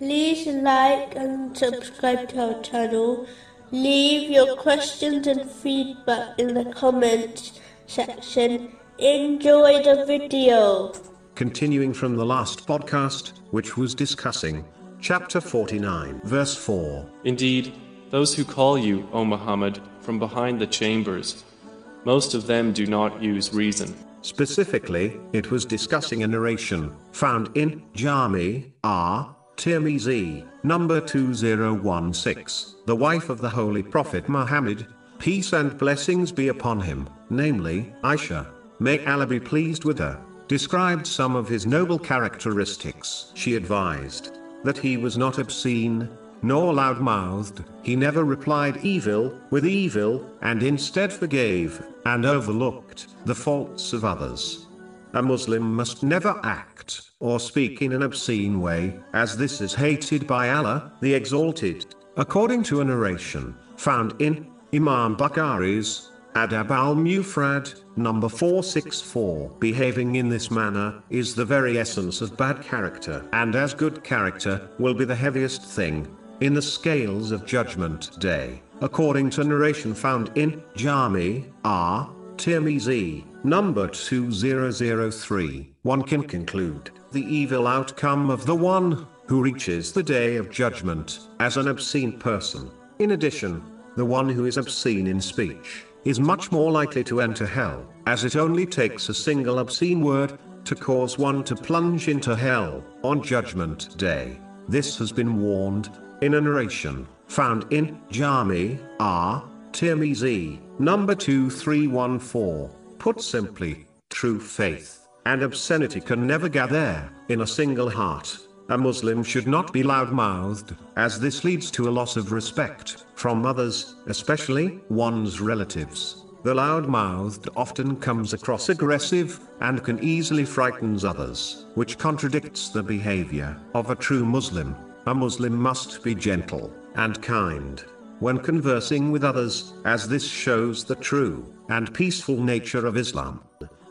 like and subscribe to our channel. Leave your questions and feedback in the comments section. Enjoy the video. Continuing from the last podcast, which was discussing chapter 49, verse 4. Indeed, those who call you, O Muhammad, from behind the chambers, most of them do not use reason. Specifically, it was discussing a narration found in Jami At Tirmizi, number 2016, the wife of the Holy Prophet Muhammad, peace and blessings be upon him, namely, Aisha, may Allah be pleased with her, described some of his noble characteristics. She advised that he was not obscene, nor loud-mouthed, he never replied evil with evil, and instead forgave and overlooked the faults of others. A Muslim must never act or speak in an obscene way, as this is hated by Allah, the Exalted, according to a narration found in Imam Bukhari's Adab al-Mufrad, number 464. Behaving in this manner is the very essence of bad character, and as good character will be the heaviest thing in the scales of judgment day, according to narration found in Jami At Tirmizi, number 2003. One can conclude the evil outcome of the one who reaches the day of judgment as an obscene person. In addition, the one who is obscene in speech is much more likely to enter hell, as it only takes a single obscene word to cause one to plunge into hell on judgment day. This has been warned in a narration found in Jami At Tirmizi, number 2314. Put simply, true faith and obscenity can never gather in a single heart. A Muslim should not be loud-mouthed, as this leads to a loss of respect from others, especially one's relatives. The loud-mouthed often comes across aggressive and can easily frightens others, which contradicts the behavior of a true Muslim. A Muslim must be gentle and kind when conversing with others, as this shows the true and peaceful nature of Islam.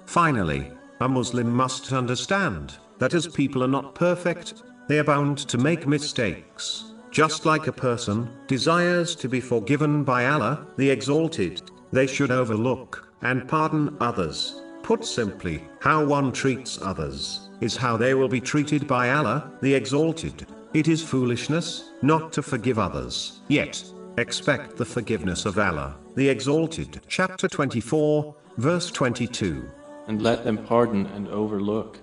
Finally, a Muslim must understand that as people are not perfect, they are bound to make mistakes. Just like a person desires to be forgiven by Allah, the Exalted, they should overlook and pardon others. Put simply, how one treats others is how they will be treated by Allah, the Exalted. It is foolishness not to forgive others, yet expect the forgiveness of Allah, the Exalted. Chapter 24, verse 22. And let them pardon and overlook.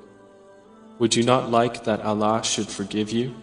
Would you not like that Allah should forgive you?